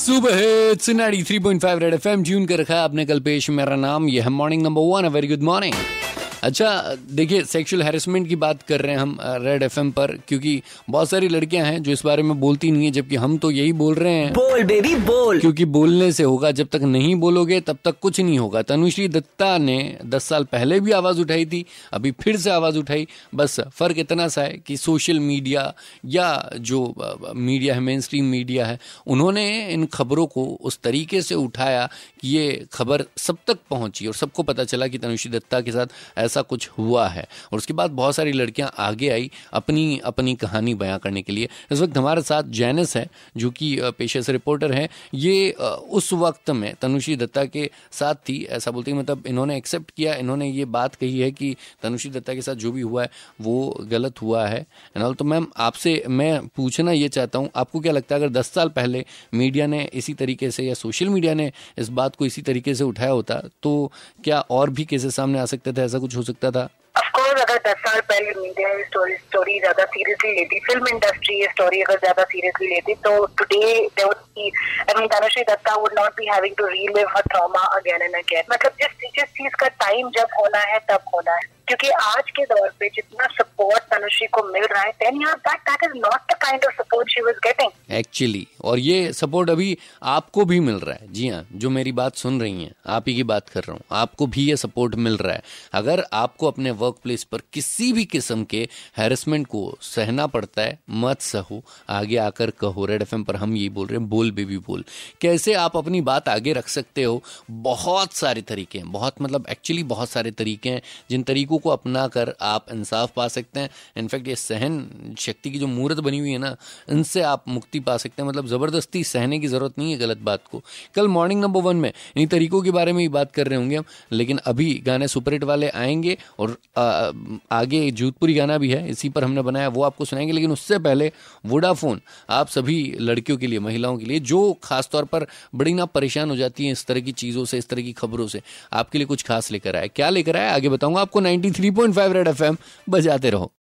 सुबह three point five Red F M tune कर रखा है आपने कल पेश मेरा नाम, यह है morning number one very good morning अच्छा देखिए सेक्सुअल हैरेसमेंट की बात कर रहे हैं हम रेड एफएम पर क्योंकि बहुत सारी लड़कियाँ हैं जो इस बारे में बोलती नहीं है जबकि हम तो यही बोल रहे हैं। बोल बेबी बोल। क्योंकि बोलने से होगा जब तक नहीं बोलोगे तब तक कुछ नहीं होगा। तनुश्री दत्ता ने दस साल पहले भी आवाज़ उठाई थी अभी फिर से आवाज़ उठाई। बस फ़र्क इतना सा है कि सोशल मीडिया या जो मीडिया है मेन स्ट्रीम मीडिया है उन्होंने इन खबरों को उस तरीके से उठाया कि ये खबर सब तक पहुँची और सबको पता चला कि तनुश्री दत्ता के साथ ऐसा कुछ हुआ है। और उसके बाद बहुत सारी लड़कियाँ आगे आई अपनी अपनी कहानी बयां करने के लिए। इस वक्त हमारे साथ जैनस है, जो कि पेशे से रिपोर्टर है। ये उस वक्त में तनुश्री दत्ता के साथ थी, ऐसा बोलते मतलब इन्होंने एक्सेप्ट किया, इन्होंने ये बात कही है कि तनुषी दत्ता के साथ जो भी हुआ है, वो गलत हुआ है। एंड तो मैम, आपसे मैं पूछना ये चाहता हूँ, आपको क्या लगता है, अगर दस साल पहले मीडिया ने इसी तरीके से या सोशल मीडिया ने इस बात को इसी तरीके से उठाया होता तो क्या और भी केसेस सामने आ सकते थे? ऐसा कुछ हो सकता था। अगर दस साल पहले मीडिया ये स्टोरी स्टोरी ज़्यादा सीरियसली लेती। फ़िल्म इंडस्ट्री ये स्टोरी अगर ज़्यादा सीरियसली लेती तो today I mean Tanushree Dutta would not be having to relive her trauma again and again मतलब जिस जिस चीज़ का टाइम जब होना है, तब होना है। क्योंकि आज के दौर पे जितना सपोर्ट तनुश्री को मिल रहा है ten year back that is not the kind of support she was getting actually और ये सपोर्ट अभी आपको भी मिल रहा है। जी हाँ जो मेरी बात सुन रही हैं, आप ही की बात कर रहा हूँ। आपको भी ये सपोर्ट मिल रहा है। अगर आपको अपने वर्क प्लेस पर किसी भी किस्म के हेरसमेंट को सहना पड़ता है, मत सहो। आगे आकर कहो रेड एफएम पर हम यही बोल रहे हैं, बोल बेबी बोल। कैसे आप अपनी बात आगे रख सकते हो? बहुत सारे तरीके हैं। बहुत मतलब एक्चुअली बहुत सारे तरीके हैं, जिन तरीकों को अपना कर आप इंसाफ पा सकते हैं। इनफैक्ट ये सहन शक्ति की जो मूर्त बनी हुई है ना, इनसे आप मुक्ति पा सकते हैं। मतलब ज़बरदस्ती सहने की ज़रूरत नहीं है गलत बात को। कल मॉर्निंग नंबर वन में इन तरीकों के बारे में ही बात कर रहे होंगे हम, लेकिन अभी गाने सुपरहिट वाले आएँगे और आगे जोधपुरी गाना भी है, इसी पर हमने बनाया, वो आपको सुनाएँगे, लेकिन उससे पहले वोडाफोन आप सभी लड़कियों के लिए, महिलाओं के लिए, जो खासतौर पर बड़ी ना परेशान हो जाती हैं इस तरह की चीज़ों से, इस तरह की खबरों से, आपके लिए कुछ खास लेकर आया। क्या लेकर आया? आगे बताऊँगा आपको 93.5 रेड एफ़ एम बजाते रहो।